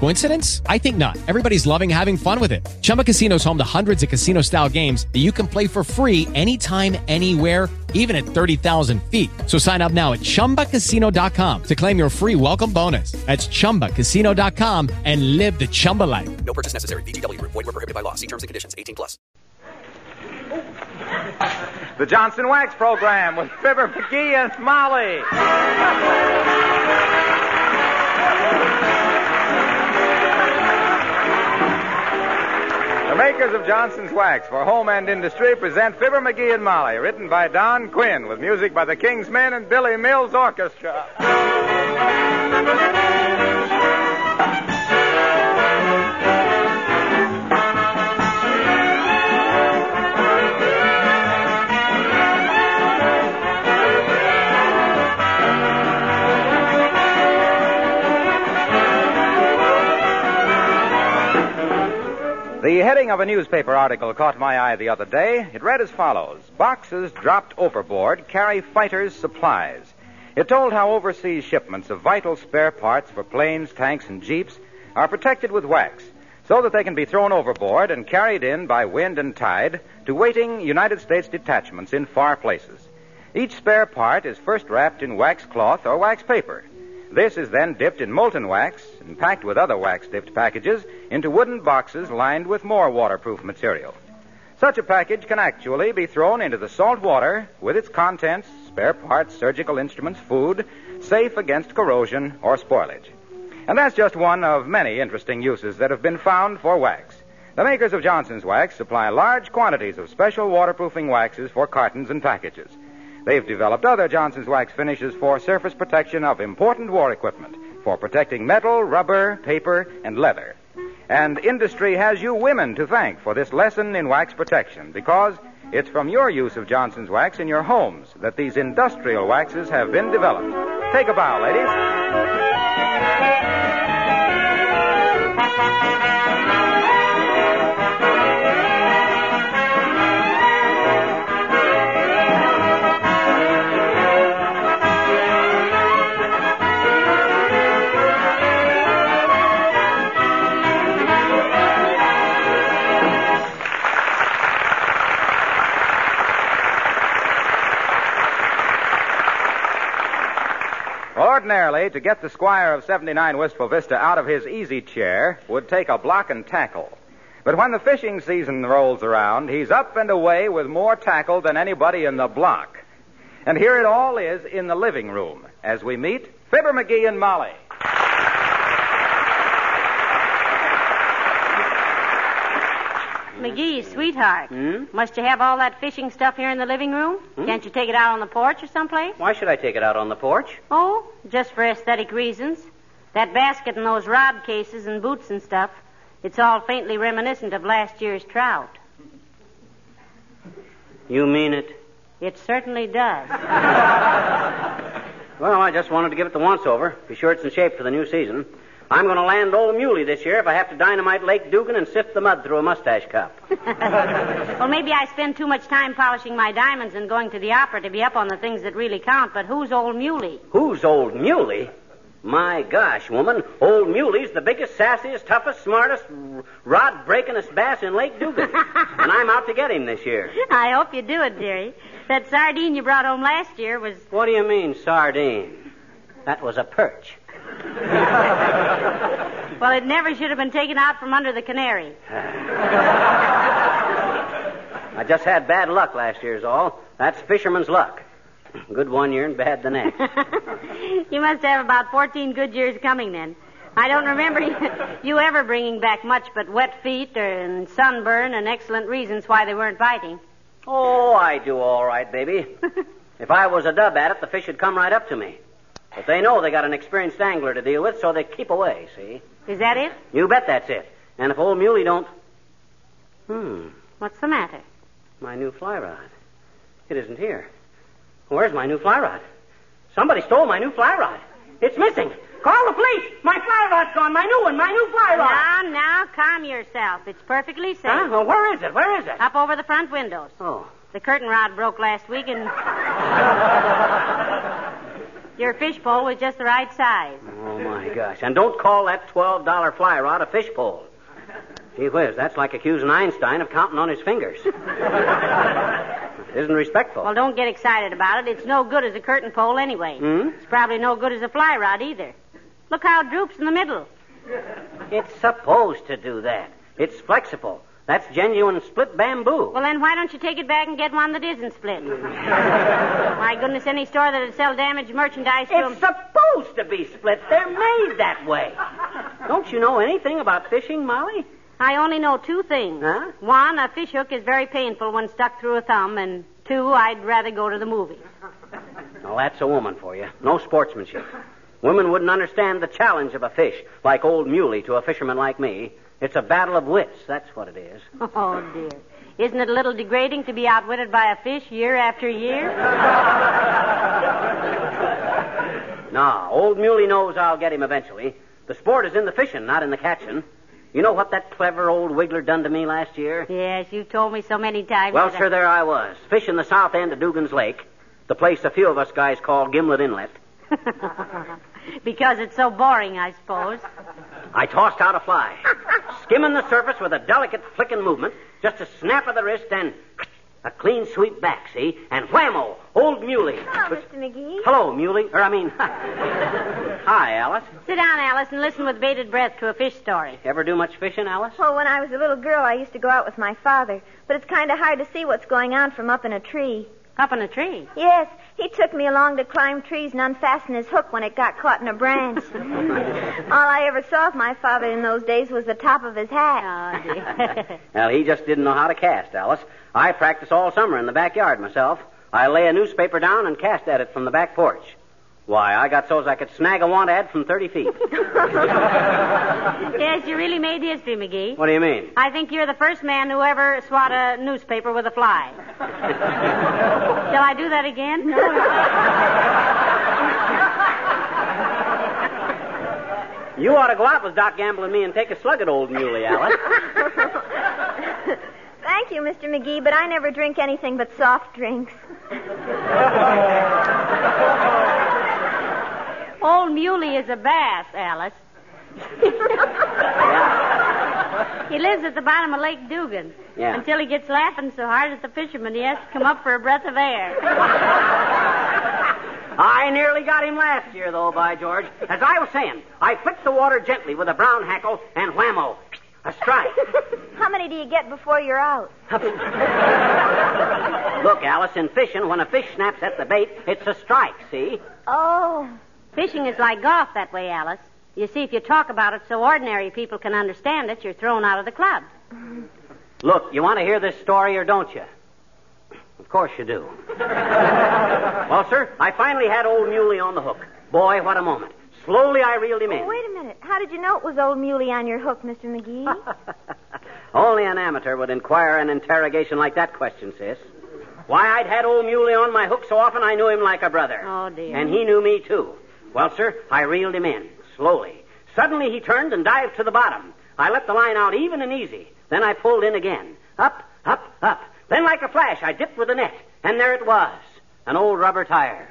Coincidence? I think not. Everybody's loving having fun with it. Chumba Casino is home to hundreds of casino-style games that you can play for free anytime, anywhere, even at 30,000 feet. So sign up now at ChumbaCasino.com to claim your free welcome bonus. That's ChumbaCasino.com and live the Chumba life. No purchase necessary. VGW Group. Void were prohibited by law. See terms and conditions. 18 plus. The Johnson Wax Program with Fibber McGee and Molly. The makers of Johnson's Wax for home and industry present Fibber McGee and Molly, written by Don Quinn, with music by the King's Men and Billy Mills Orchestra. The heading of a newspaper article caught my eye the other day. It read as follows Boxes dropped overboard carry fighters' supplies. It told how overseas shipments of vital spare parts for planes, tanks, and jeeps are protected with wax so that they can be thrown overboard and carried in by wind and tide to waiting United States detachments in far places. Each spare part is first wrapped in wax cloth or wax paper. This is then dipped in molten wax and packed with other wax dipped packages into wooden boxes lined with more waterproof material. Such a package can actually be thrown into the salt water with its contents, spare parts, surgical instruments, food, safe against corrosion or spoilage. And that's just one of many interesting uses that have been found for wax. The makers of Johnson's Wax supply large quantities of special waterproofing waxes for cartons and packages. They've developed other Johnson's Wax finishes for surface protection of important war equipment, for protecting metal, rubber, paper, and leather. And industry has you women to thank for this lesson in wax protection because it's from your use of Johnson's Wax in your homes that these industrial waxes have been developed. Take a bow, ladies. Get the squire of 79 Wistful Vista out of his easy chair would take a block and tackle. But when the fishing season rolls around, he's up and away with more tackle than anybody in the block. And here it all is in the living room as we meet Fibber McGee and Molly. McGee, sweetheart. Hmm? Must you have all that fishing stuff here in the living room? Can't you take it out on the porch or someplace? Why should I take it out on the porch? Oh, just for aesthetic reasons. That basket and those rod cases and boots and stuff, it's all faintly reminiscent of last year's trout. You mean it? It certainly does. Well, I just wanted to give it the once over. Be sure it's in shape for the new season. I'm going to land old Muley this year if I have to dynamite Lake Dugan and sift the mud through a mustache cup. well, maybe I spend too much time polishing my diamonds and going to the opera to be up on the things that really count, but who's old Muley? Who's old Muley? My gosh, woman, old Muley's the biggest, sassiest, toughest, smartest, rod breakingest bass in Lake Dugan. and I'm out to get him this year. I hope you do it, dearie. That sardine you brought home last year was. What do you mean, sardine? That was a perch. Well, it never should have been taken out from under the canary. I just had bad luck last year's all. That's fisherman's luck. Good one year and bad the next. you must have about 14 good years coming then. I don't remember you ever bringing back much but wet feet and sunburn and excellent reasons why they weren't biting. Oh, I do all right, baby. if I was a dub at it, the fish would come right up to me. But they know they got an experienced angler to deal with, so they keep away, see? Is that it? You bet that's it. And if old Muley don't. Hmm, What's the matter? my new fly rod. It isn't here. Where's my new fly rod? Somebody stole my new fly rod. It's missing. Call the police. My fly rod's gone. My new one. My new fly rod. Now, now, calm yourself. It's perfectly safe. Huh? Well, where is it? Where is it? Up over the front windows. Oh. The curtain rod broke last week, and your fish pole was just the right size. Oh, my gosh. And don't call that $12 fly rod a fish pole. Gee whiz, that's like accusing Einstein of counting on his fingers. Isn't respectful. Well, don't get excited about it. It's no good as a curtain pole anyway. Hmm? It's probably no good as a fly rod either. Look how it droops in the middle. It's supposed to do that. It's flexible. That's genuine split bamboo. Well, then why don't you take it back and get one that isn't split? My goodness, any store that'd sell damaged merchandise to 'em- It's supposed to be split. They're made that way. Don't you know anything about fishing, Molly? I only know two things. Huh? One, a fish hook is very painful when stuck through a thumb, and two, I'd rather go to the movies. Well, that's a woman for you. No sportsmanship. Women wouldn't understand the challenge of a fish like old Muley to a fisherman like me. It's a battle of wits. That's what it is. Oh, dear. Isn't it a little degrading to be outwitted by a fish year after year? No, old Muley knows I'll get him eventually. The sport is in the fishing, not in the catching. You know what that clever old wiggler done to me last year? yes, you told me so many times. Well, that I- sir, there I was, fishing the south end of Dugan's Lake, the place a few of us guys call Gimlet Inlet. because it's so boring, I suppose. I tossed out a fly, skimming the surface with a delicate flicking movement, just a snap of the wrist and a clean sweep back, see? And whammo, old Muley. Hello, Mr. McGee. Hello, Muley. Or, I mean, hi, Alice. Sit down, Alice, and listen with bated breath to a fish story. Ever do much fishing, Alice? Well, when I was a little girl, I used to go out with my father, but it's kind of hard to see what's going on from up in a tree. Up in a tree. Yes, he took me along to climb trees and unfasten his hook when it got caught in a branch. All I ever saw of my father in those days was the top of his hat. Oh. Well, he just didn't know how to cast, Alice. I practice all summer in the backyard myself. I lay a newspaper down and cast at it from the back porch. Why, I got so's I could snag a want ad from 30 feet. yes, you really made history, McGee. What do you mean? I think you're the first man who ever swat a newspaper with a fly. Shall I do that again? You ought to go out with Doc Gamble and me and take a slug at old Muley, Alice. Thank you, Mr. McGee, but I never drink anything but soft drinks. Old Muley is a bass, Alice. he lives at the bottom of Lake Dugan. Yeah. Until he gets laughing so hard at the fishermen, he has to come up for a breath of air. I nearly got him last year, though, by George. As I was saying, I flicked the water gently with a brown hackle, and whammo, a strike. How many do you get before you're out? Look, Alice, in fishing, when a fish snaps at the bait, it's a strike, see? Oh, Fishing is like golf that way, Alice. You see, if you talk about it so ordinary people can understand it, you're thrown out of the club. Look, you want to hear this story or don't you? Of course you do. well, sir, I finally had old Muley on the hook. Boy, what a moment. Slowly I reeled him in. oh, wait a minute. How did you know it was old Muley on your hook, Mr. McGee? Only an amateur would inquire an interrogation like that question, sis. Why, I'd had old Muley on my hook so often I knew him like a brother. Oh, dear. And he knew me, too. Well, sir, I reeled him in, slowly. Suddenly he turned and dived to the bottom. I let the line out even and easy. Then I pulled in again. Up, up, up. Then, like a flash, I dipped with the net. And there it was an old rubber tire.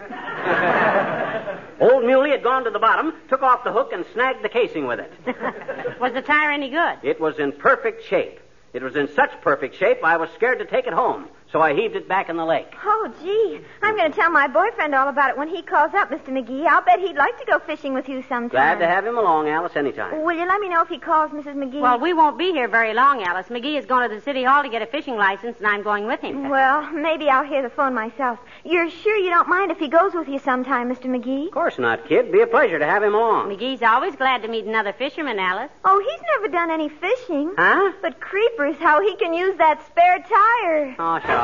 old Muley had gone to the bottom, took off the hook, and snagged the casing with it. Was the tire any good? It was in perfect shape. It was in such perfect shape I was scared to take it home. So I heaved it back in the lake. Oh, gee. I'm going to tell my boyfriend all about it when he calls up, Mr. McGee. I'll bet he'd like to go fishing with you sometime. Glad to have him along, Alice, anytime. Will you let me know if he calls, Mrs. McGee? Well, we won't be here very long, Alice. McGee is going to the city hall to get a fishing license, and I'm going with him. Well, maybe I'll hear the phone myself. You're sure you don't mind if he goes with you sometime, Mr. McGee? Of course not, kid. Be a pleasure to have him along. McGee's always glad to meet another fisherman, Alice. Oh, he's never done any fishing. Huh? But creepers, how he can use that spare tire. Oh, shut up.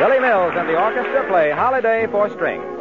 Billy Mills and the orchestra play Holiday for Strings.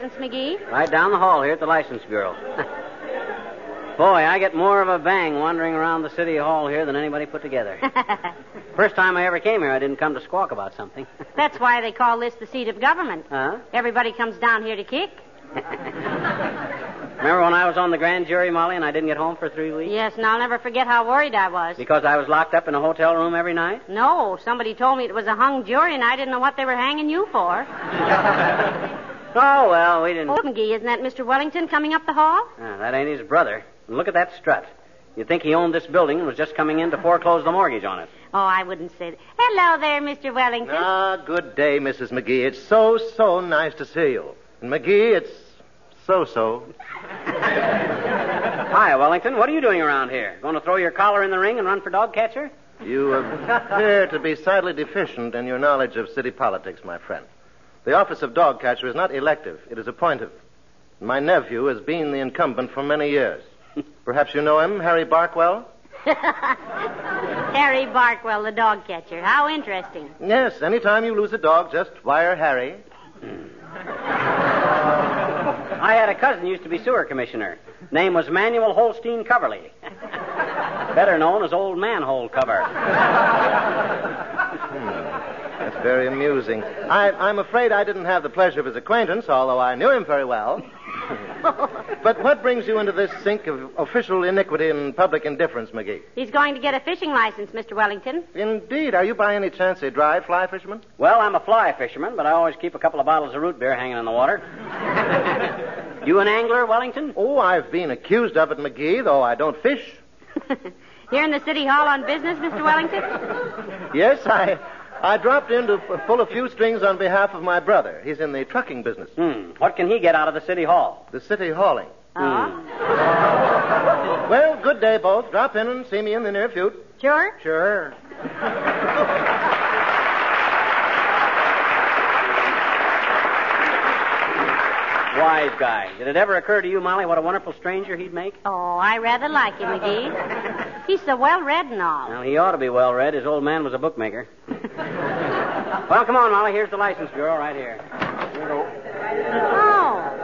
License, McGee? Right down the hall here at the License Bureau. Boy, I get more of a bang wandering around the city hall here than anybody put together. First time I ever came here, I didn't come to squawk about something. That's why they call this the seat of government. Huh? Everybody comes down here to kick. Remember when I was on the grand jury, Molly, and I didn't get home for three weeks? Yes, and I'll never forget how worried I was. Because I was locked up in a hotel room every night? No, somebody told me it was a hung jury, and I didn't know what they were hanging you for. Oh, well, we didn't. Oh, McGee, isn't that Mr. Wellington coming up the hall? Ah, that ain't his brother. And look at that strut. You'd think he owned this building and was just coming in to foreclose the mortgage on it. Oh, I wouldn't say that. Hello there, Mr. Wellington. Ah, good day, Mrs. McGee. It's so, so nice to see you. And McGee, it's so, so. Hi, Wellington. What are you doing around here? Going to throw your collar in the ring and run for dog catcher? You appear to be sadly deficient in your knowledge of city politics, my friend. The office of dog catcher is not elective, it is appointive. My nephew has been the incumbent for many years. Perhaps you know him, Harry Barkwell? Harry Barkwell, the dog catcher. How interesting. Yes, anytime you lose a dog, just wire Harry. I had a cousin used to be sewer commissioner. Name was Manuel Holstein Coverley. Better known as Old Manhole Cover. That's very amusing. I, I'm afraid I didn't have the pleasure of his acquaintance, although I knew him very well. but what brings you into this sink of official iniquity and public indifference, McGee? He's going to get a fishing license, Mr. Wellington. Indeed. Are you by any chance a dry fly fisherman? Well, I'm a fly fisherman, but I always keep a couple of bottles of root beer hanging in the water. you an angler, Wellington? Oh, I've been accused of it, McGee, though I don't fish. Here in the city hall on business, Mr. Wellington? Yes, I I dropped in to pull a few strings on behalf of my brother. He's in the trucking business. Hmm. What can he get out of the city hall? The city hauling. Oh. Well, good day, both. Drop in and see me in the near future. Sure? Sure. Wise guy. Did it ever occur to you, Molly, what a wonderful stranger he'd make? Oh, I rather like him, McGee. He's so well read and all. Well, he ought to be well read. His old man was a bookmaker. well, come on, Molly. Here's the license bureau right here. Oh.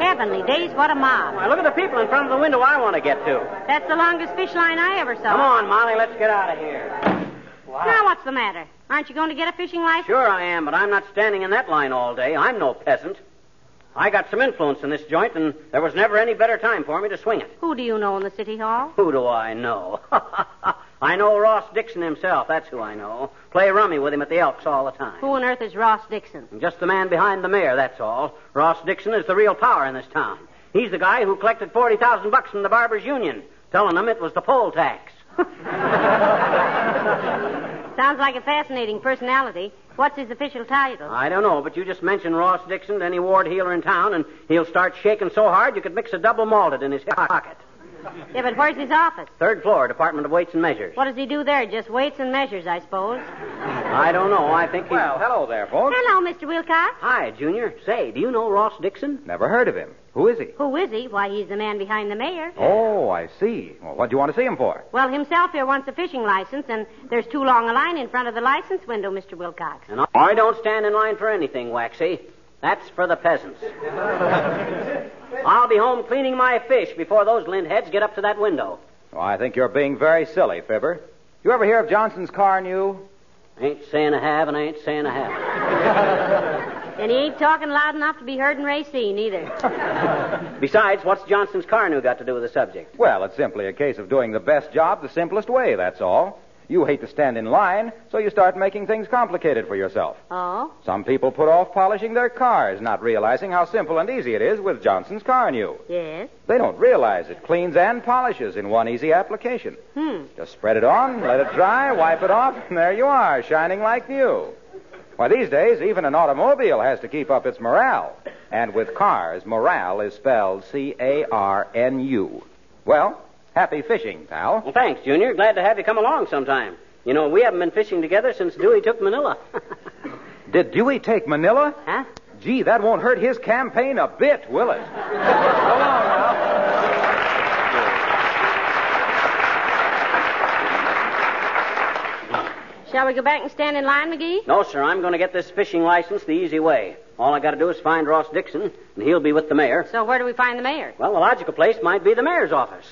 Heavenly days, what a mob. Why, look at the people in front of the window I want to get to. That's the longest fish line I ever saw. Come on, Molly, let's get out of here. Now, what's the matter? Aren't you going to get a fishing license? Sure I am, but I'm not standing in that line all day. I'm no peasant. I got some influence in this joint, and there was never any better time for me to swing it. Who do you know in the city hall? Who do I know? I know Ross Dixon himself. That's who I know. Play rummy with him at the Elks all the time. Who on earth is Ross Dixon? Just the man behind the mayor, that's all. Ross Dixon is the real power in this town. He's the guy who collected 40,000 bucks from the Barbers Union, telling them it was the poll tax. Sounds like a fascinating personality. What's his official title? I don't know, but you just mention Ross Dixon to any ward healer in town, and he'll start shaking so hard you could mix a double malted in his pocket. Yeah, but where's his office? Third floor, Department of Weights and Measures. What does he do there? Just weights and measures, I suppose. I don't know. I think he. Well, hello there, folks. Hello, Mr. Wilcox. Hi, Junior. Say, do you know Ross Dixon? Never heard of him. Who is he? Who is he? Why, he's the man behind the mayor. Oh, I see. Well, what do you want to see him for? Well, himself here wants a fishing license, and there's too long a line in front of the license window, Mr. Wilcox. And I don't stand in line for anything, Waxy. That's for the peasants. I'll be home cleaning my fish before those lint heads get up to that window. Oh, I think you're being very silly, Fibber. You ever hear of Johnson's Carnu? Ain't saying I have, and I ain't saying I haven't. And he ain't talking loud enough to be heard in Racine either. Besides, what's Johnson's Carnu got to do with the subject? Well, it's simply a case of doing the best job the simplest way, that's all. You hate to stand in line, so you start making things complicated for yourself. Oh? Some people put off polishing their cars, not realizing how simple and easy it is with Johnson's Carnu. Yes. They don't realize it cleans and polishes in one easy application. Hmm. Just spread it on, let it dry, wipe it off, and there you are, shining like new. Why, these days, even an automobile has to keep up its morale. And with cars, morale is spelled C A R N U. Well, happy fishing, pal. Well, thanks, Junior. Glad to have you come along sometime. You know, we haven't been fishing together since Dewey took Manila. Did Dewey take Manila? huh? Gee, that won't hurt his campaign a bit, will it? so long, Al. Shall we go back and stand in line, McGee? No, sir. I'm going to get this fishing license the easy way. All I got to do is find Ross Dixon, and he'll be with the mayor. So where do we find the mayor? Well, the logical place might be the mayor's office.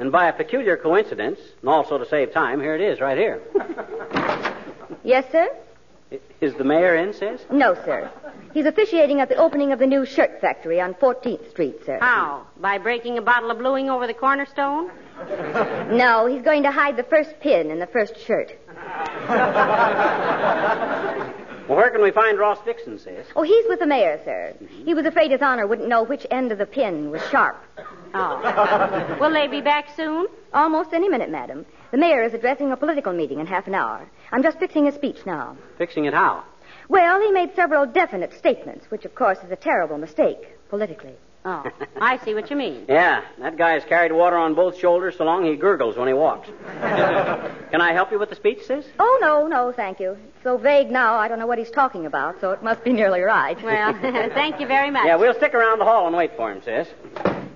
And by a peculiar coincidence, and also to save time, here it is, right here. Yes, sir? Is the mayor in, sis? No, sir. He's officiating at the opening of the new shirt factory on 14th Street, sir. How? By breaking a bottle of bluing over the cornerstone? No, he's going to hide the first pin in the first shirt. Well, where can we find Ross Dixon, sis? Oh, he's with the mayor, sir. Mm-hmm. He was afraid his honor wouldn't know which end of the pin was sharp. Oh. Will they be back soon? Almost any minute, madam. The mayor is addressing a political meeting in half an hour. I'm just fixing his speech now. Fixing it how? Well, he made several definite statements, which, of course, is a terrible mistake, politically. Oh, I see what you mean. Yeah, that guy has carried water on both shoulders so long he gurgles when he walks. Can I help you with the speech, sis? Oh, no, no, thank you. It's so vague now, I don't know what he's talking about, so it must be nearly right. Well, thank you very much. Yeah, we'll stick around the hall and wait for him, sis.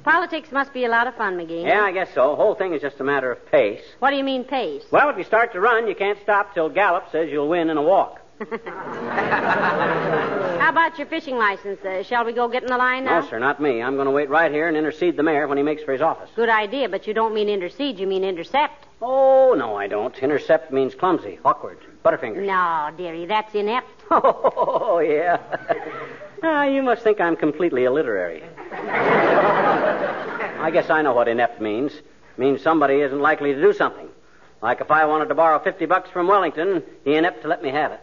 Politics must be a lot of fun, McGee. Yeah, I guess so. The whole thing is just a matter of pace. What do you mean pace? Well, if you start to run, you can't stop till Gallup says you'll win in a walk. How about your fishing license? Uh, shall we go get in the line now? No, sir, not me. I'm going to wait right here and intercede the mayor when he makes for his office. Good idea, but you don't mean intercede, you mean intercept. Oh, no, I don't. Intercept means clumsy, awkward, butterfingers. No, dearie, that's inept. Oh, yeah. Ah, you must think I'm completely illiterary. I guess I know what inept means. It means somebody isn't likely to do something. Like if I wanted to borrow 50 bucks from Wellington, he ain't inept to let me have it.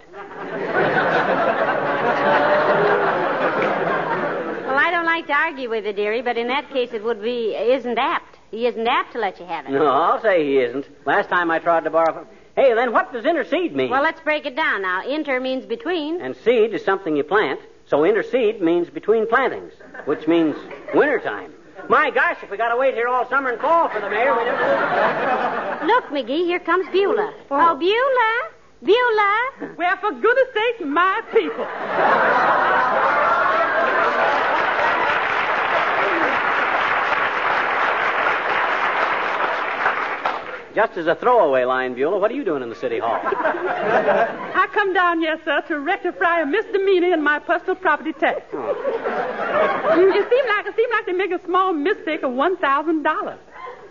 Well, I don't like to argue with you, dearie, but in that case it would be isn't apt. He isn't apt to let you have it. No, I'll say he isn't. Last time I tried to borrow. Hey, then what does intercede mean? Well, let's break it down now. Inter means between. And seed is something you plant, so interseed means between plantings, which means wintertime. My gosh, if we got to wait here all summer and fall for the mayor, we never. Look, McGee, here comes Beulah. Oh. oh, Beulah. Beulah. Well, for goodness sake, my people. Just as a throwaway line, Beulah, what are you doing in the city hall? I come down here, sir, to rectify a misdemeanor in my personal property tax. Mm, It seemed like it seemed like they make a small mistake of one thousand dollars.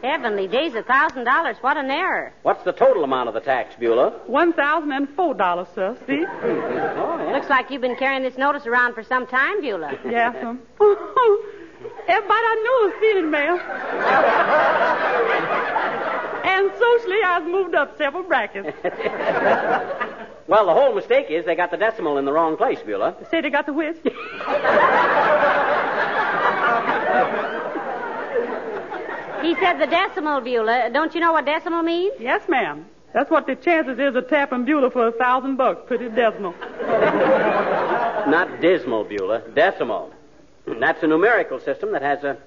Heavenly days, a thousand dollars. What an error. What's the total amount of the tax, Beulah? One thousand and four dollars, sir. See? Oh, yeah. Looks like you've been carrying this notice around for some time, Beulah. Yes, sir. Everybody I knew was feeling ma'am. and socially, I've moved up several brackets. Well, the whole mistake is they got the decimal in the wrong place, Beulah. Say they got the which? He said the decimal, Beulah. Don't you know what decimal means? Yes, ma'am. That's what the chances is of tapping Beulah for a thousand bucks. Pretty decimal. Not dismal, Beulah. Decimal. That's a numerical system that has a.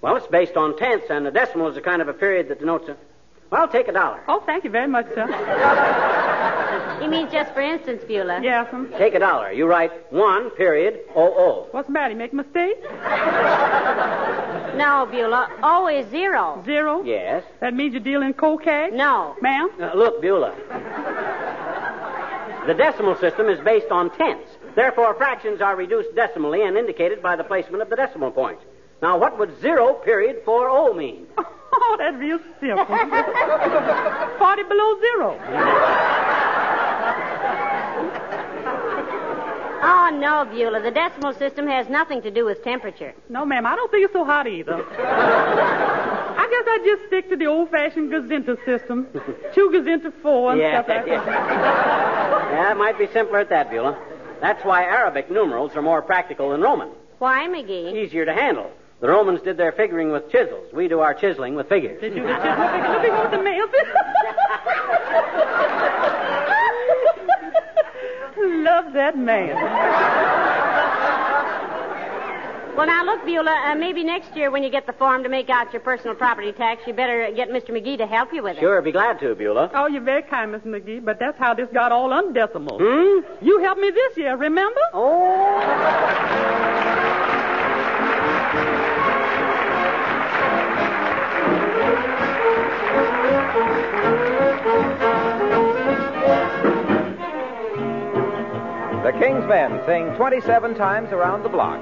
Well, it's based on tenths, and a decimal is a kind of a period that denotes a. Well, take a dollar. Oh, thank you very much, sir. He means just for instance, Beulah. Yes, ma'am. Take a dollar. You write one period O O. What's the matter? You make a mistake? No, Beulah. O is zero. Zero? Yes. That means you deal in cocaine? No. Ma'am? Uh, look, Beulah. The decimal system is based on tenths. Therefore, fractions are reduced decimally and indicated by the placement of the decimal point. Now, what would zero period four O mean? Oh, that's real simple. Forty below zero. Oh, no, Beulah. The decimal system has nothing to do with temperature. No, ma'am, I don't think it's so hot either. I guess I'd just stick to the old-fashioned gazinta system. Two gazinta four and Yeah, stuff like yeah. that. Yeah, it might be simpler at that, Beulah. That's why Arabic numerals are more practical than Roman. Why, McGee? Easier to handle. The Romans did their figuring with chisels. We do our chiseling with figures. Did you the chisel? Look, look at the mail. Love that man. Well, now, look, Beulah, uh, maybe next year when you get the form to make out your personal property tax, you better get Mr. McGee to help you with it. Sure, be glad to, Beulah. Oh, you're very kind, Miss McGee, but that's how this got all undecimal. Hmm? You helped me this year, remember? Oh. The King's Men sing 27 times around the block.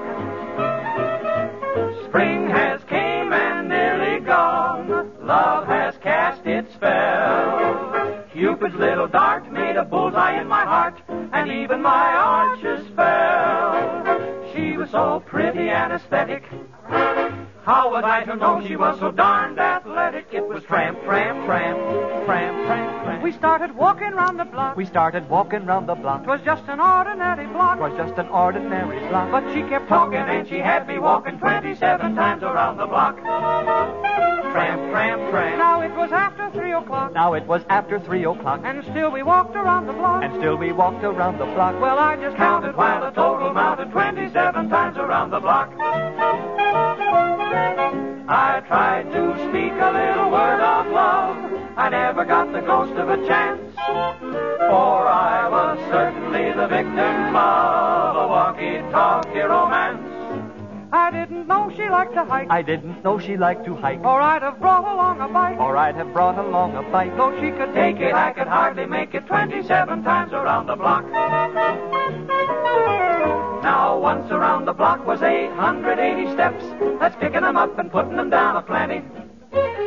Spring has came and nearly gone. Love has cast its spell. Cupid's little dart made a bullseye in my heart, and even my arches fell. She was so pretty and aesthetic. How was I to know she was so darned athletic? It was tramp, tramp, tramp, tramp. We started walking round the block. We started walking round the block. 'Twas just an ordinary block. 'Twas just an ordinary block. But she kept talking and she had me walking 27 times around the block. Tramp, tramp, tramp. Now it was after three o'clock. Now it was after three o'clock. And still we walked around the block. And still we walked around the block. Well, I just counted while the total mounted 27 times around the block. I tried to speak a little word of love. I never got the ghost of a chance. For I was certainly the victim of a walkie-talkie romance. I didn't know she liked to hike. I didn't know she liked to hike. Or I'd have brought along a bike. Or I'd have brought along a bike. Though she could Take it, I could hardly make it 27 times around the block. Now, once around the block was 880 steps. That's picking them up and putting them down a plenty.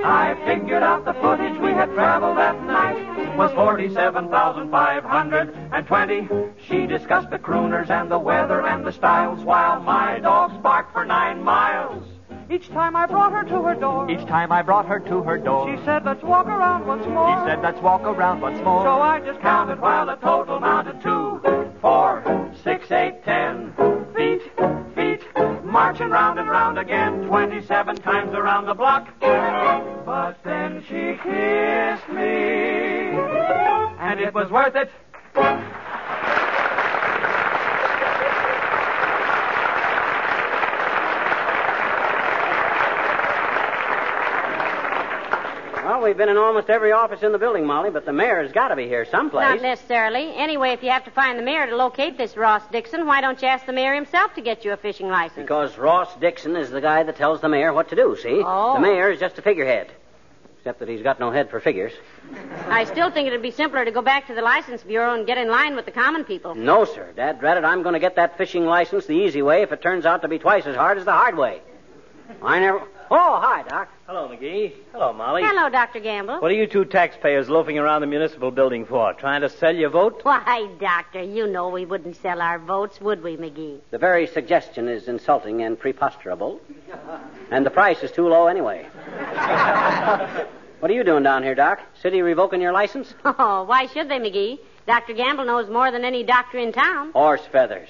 I figured out the footage we had traveled that night was 47,520. She discussed the crooners and the weather and the styles while my dogs barked for nine miles. Each time I brought her to her door. Each time I brought her to her door. She said, let's walk around once more. She said, let's walk around once more. So I just counted while the total mounted to four, six, eight, ten feet, feet, marching round and round again, 27 times around the block. But then she kissed me, and it was worth it. Well, we've been in almost every office in the building, Molly, but the mayor's got to be here someplace. Not necessarily. Anyway, if you have to find the mayor to locate this Ross Dixon, why don't you ask the mayor himself to get you a fishing license? Because Ross Dixon is the guy that tells the mayor what to do, see? Oh. The mayor is just a figurehead. except that he's got no head for figures. I still think it'd be simpler to go back to the license bureau and get in line with the common people. No, sir. Dad dreaded I'm going to get that fishing license the easy way if it turns out to be twice as hard as the hard way. I never. Oh, hi, Doc. Hello, McGee. Hello, Molly. Hello, Dr. Gamble. What are you two taxpayers loafing around the municipal building for? Trying to sell your vote? Why, Doctor, you know we wouldn't sell our votes, would we, McGee? The very suggestion is insulting and preposterable. And the price is too low anyway. what are you doing down here, Doc? City revoking your license? Oh, why should they, McGee? Dr. Gamble knows more than any doctor in town. Horse feathers.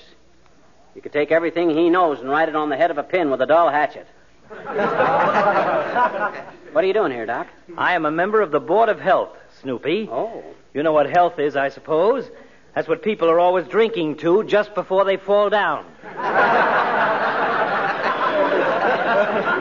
You could take everything he knows and write it on the head of a pin with a dull hatchet. what are you doing here, Doc? I am a member of the Board of Health, Snoopy. Oh. You know what health is, I suppose? That's what people are always drinking to just before they fall down.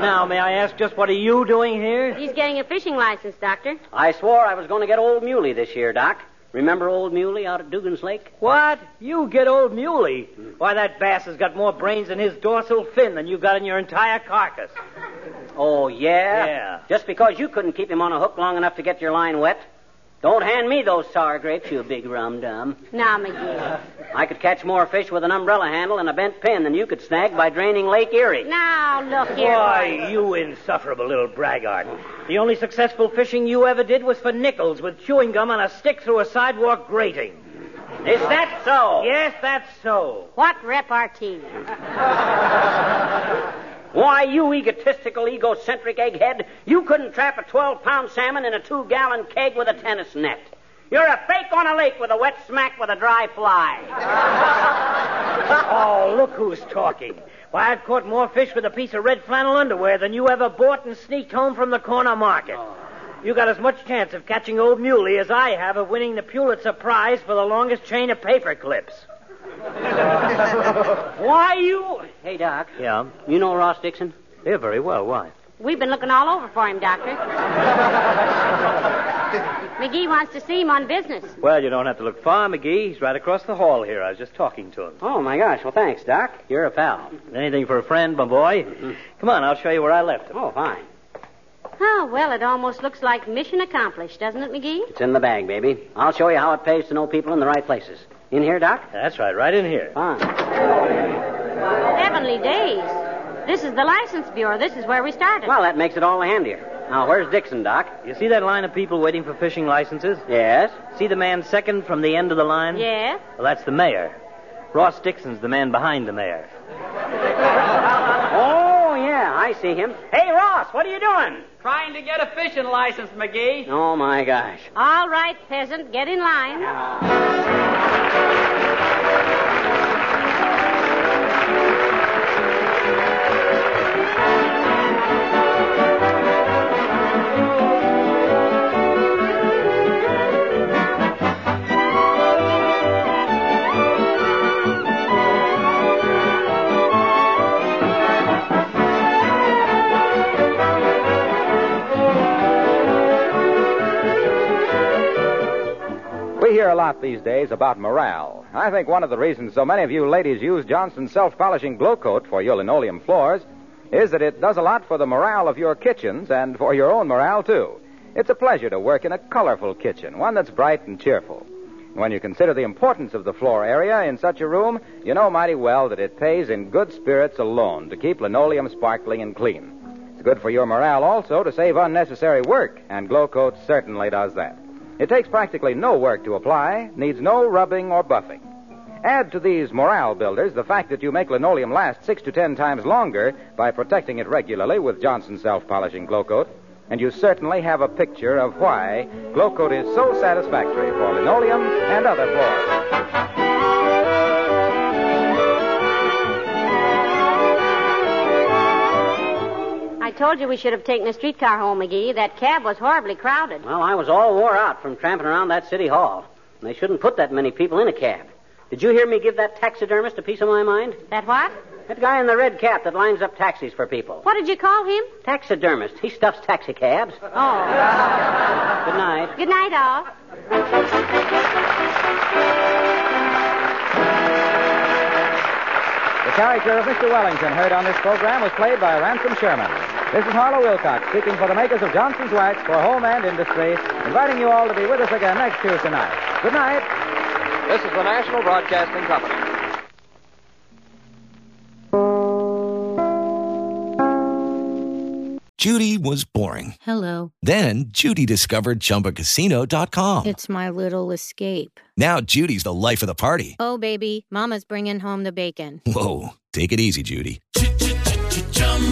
now, may I ask just what are you doing here? He's getting a fishing license, Doctor. I swore I was going to get Old Muley this year, Doc. Remember Old Muley out at Dugan's Lake? What? You get old muley? Why, that bass has got more brains in his dorsal fin than you've got in your entire carcass. Oh, yeah? Yeah. Just because you couldn't keep him on a hook long enough to get your line wet? Don't hand me those sour grapes, you big rum dum. Now, McGee. I could catch more fish with an umbrella handle and a bent pin than you could snag by draining Lake Erie. Now, look here. Why, you insufferable little braggart. The only successful fishing you ever did was for nickels with chewing gum on a stick through a sidewalk grating. Is that so? Yes, that's so. What repartee? Why, you egotistical, egocentric egghead, you couldn't trap a 12 pound salmon in a two gallon keg with a tennis net. You're a fake on a lake with a wet smack with a dry fly. oh, look who's talking. Why, I've caught more fish with a piece of red flannel underwear than you ever bought and sneaked home from the corner market. Oh. You got as much chance of catching old muley as I have of winning the Pulitzer Prize for the longest chain of paper clips. Why, you. Hey, Doc. Yeah? You know Ross Dixon? Yeah, very well. Why? We've been looking all over for him, Doctor. McGee wants to see him on business. Well, you don't have to look far, McGee. He's right across the hall here. I was just talking to him. Oh, my gosh. Well, thanks, Doc. You're a pal. Anything for a friend, my boy? Mm-hmm. Come on, I'll show you where I left him. Oh, fine. Oh, well, it almost looks like mission accomplished, doesn't it, McGee? It's in the bag, baby. I'll show you how it pays to know people in the right places. In here, Doc? That's right, right in here. Fine. Heavenly days. This is the license bureau. This is where we started. Well, that makes it all the handier. Now, where's Dixon, Doc? You see that line of people waiting for fishing licenses? Yes. See the man second from the end of the line? Yeah? Well, that's the mayor. Ross Dixon's the man behind the mayor. Oh, yeah, I see him. Hey, Ross, what are you doing? Trying to get a fishing license, McGee. Oh, my gosh. All right, peasant, get in line. A lot these days about morale. I think one of the reasons so many of you ladies use Johnson's self polishing Glo-Coat for your linoleum floors is that it does a lot for the morale of your kitchens and for your own morale, too. It's a pleasure to work in a colorful kitchen, one that's bright and cheerful. When you consider the importance of the floor area in such a room, you know mighty well that it pays in good spirits alone to keep linoleum sparkling and clean. It's good for your morale also to save unnecessary work, and Glo-Coat certainly does that. It takes practically no work to apply, needs no rubbing or buffing. Add to these morale builders the fact that you make linoleum last six to ten times longer by protecting it regularly with Johnson self polishing Glo-Coat, and you certainly have a picture of why Glo-Coat is so satisfactory for linoleum and other floors. I told you we should have taken a streetcar home, McGee. That cab was horribly crowded. Well, I was all wore out from tramping around that city hall. And they shouldn't put that many people in a cab. Did you hear me give that taxidermist a piece of my mind? That what? That guy in the red cap that lines up taxis for people. What did you call him? Taxidermist. He stuffs taxicabs. Oh. Good night. Good night, all. The character of Mr. Wellington heard on this program was played by Ransom Sherman. This is Harlow Wilcox speaking for the makers of Johnson's Wax for home and industry, inviting you all to be with us again next Tuesday night. Good night. This is the National Broadcasting Company. Judy was boring. Hello. Then Judy discovered ChumbaCasino.com. It's my little escape. Now Judy's the life of the party. Oh, baby, Mama's bringing home the bacon. Whoa, take it easy, Judy.